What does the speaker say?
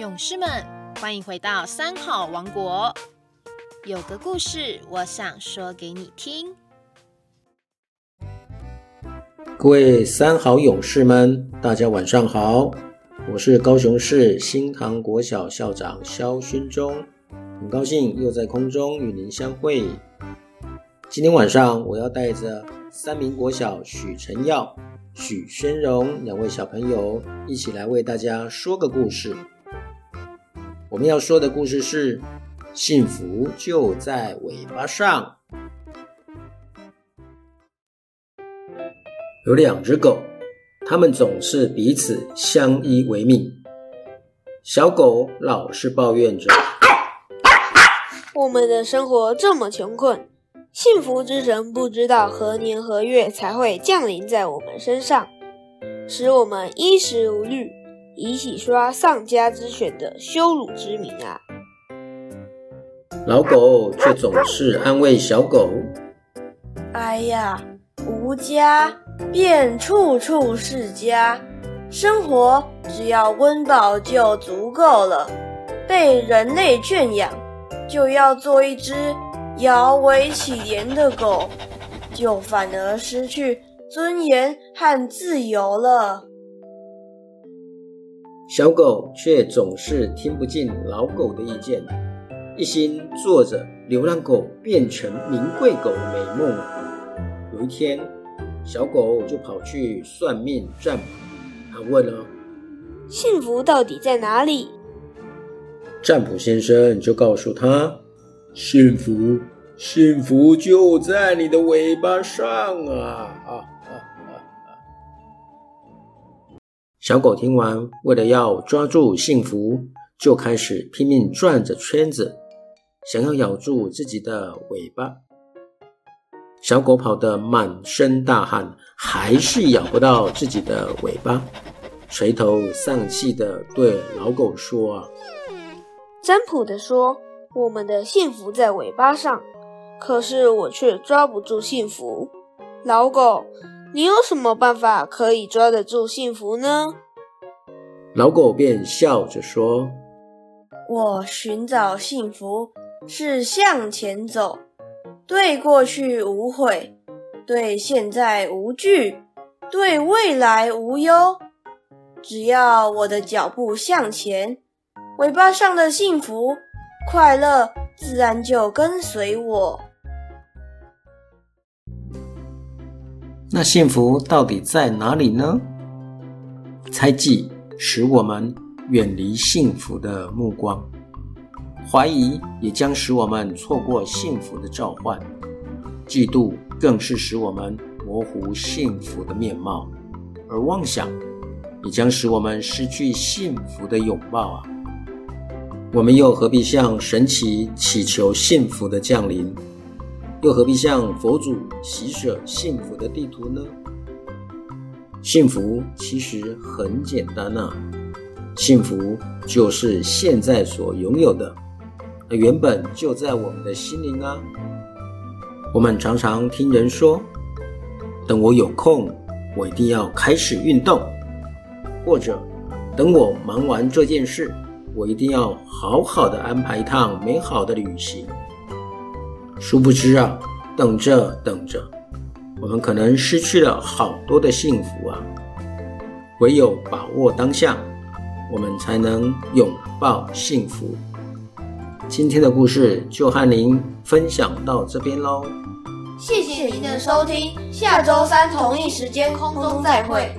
勇士们，欢迎回到三好王国。有个故事，我想说给你听。各位三好勇士们，大家晚上好，我是高雄市新塘国小校长肖勋忠，很高兴又在空中与您相会。今天晚上，我要带着三名国小许晨耀、许宣荣两位小朋友一起来为大家说个故事。我们要说的故事是：幸福就在尾巴上。有两只狗，它们总是彼此相依为命。小狗老是抱怨着：“我们的生活这么穷困，幸福之神不知道何年何月才会降临在我们身上，使我们衣食无虑。”以洗刷丧家之犬的羞辱之名啊！老狗却总是安慰小狗：“哎呀，无家便处处是家，生活只要温饱就足够了。被人类圈养，就要做一只摇尾乞怜的狗，就反而失去尊严和自由了。”小狗却总是听不进老狗的意见，一心做着流浪狗变成名贵狗的美梦。有一天，小狗就跑去算命占卜，他问了：“幸福到底在哪里？”占卜先生就告诉他：“幸福，幸福就在你的尾巴上啊！”小狗听完，为了要抓住幸福，就开始拼命转着圈子，想要咬住自己的尾巴。小狗跑得满身大汗，还是咬不到自己的尾巴，垂头丧气地对老狗说：“啊，占卜的说，我们的幸福在尾巴上，可是我却抓不住幸福。老狗。”你有什么办法可以抓得住幸福呢？老狗便笑着说：“我寻找幸福是向前走，对过去无悔，对现在无惧，对未来无忧。只要我的脚步向前，尾巴上的幸福快乐自然就跟随我。”那幸福到底在哪里呢？猜忌使我们远离幸福的目光，怀疑也将使我们错过幸福的召唤，嫉妒更是使我们模糊幸福的面貌，而妄想也将使我们失去幸福的拥抱啊！我们又何必向神奇祈求幸福的降临？又何必向佛祖祈舍幸福的地图呢？幸福其实很简单呐，幸福就是现在所拥有的，那原本就在我们的心灵啊。我们常常听人说，等我有空，我一定要开始运动，或者等我忙完这件事，我一定要好好的安排一趟美好的旅行。殊不知啊，等着等着，我们可能失去了好多的幸福啊！唯有把握当下，我们才能拥抱幸福。今天的故事就和您分享到这边喽，谢谢您的收听，下周三同一时间空中再会。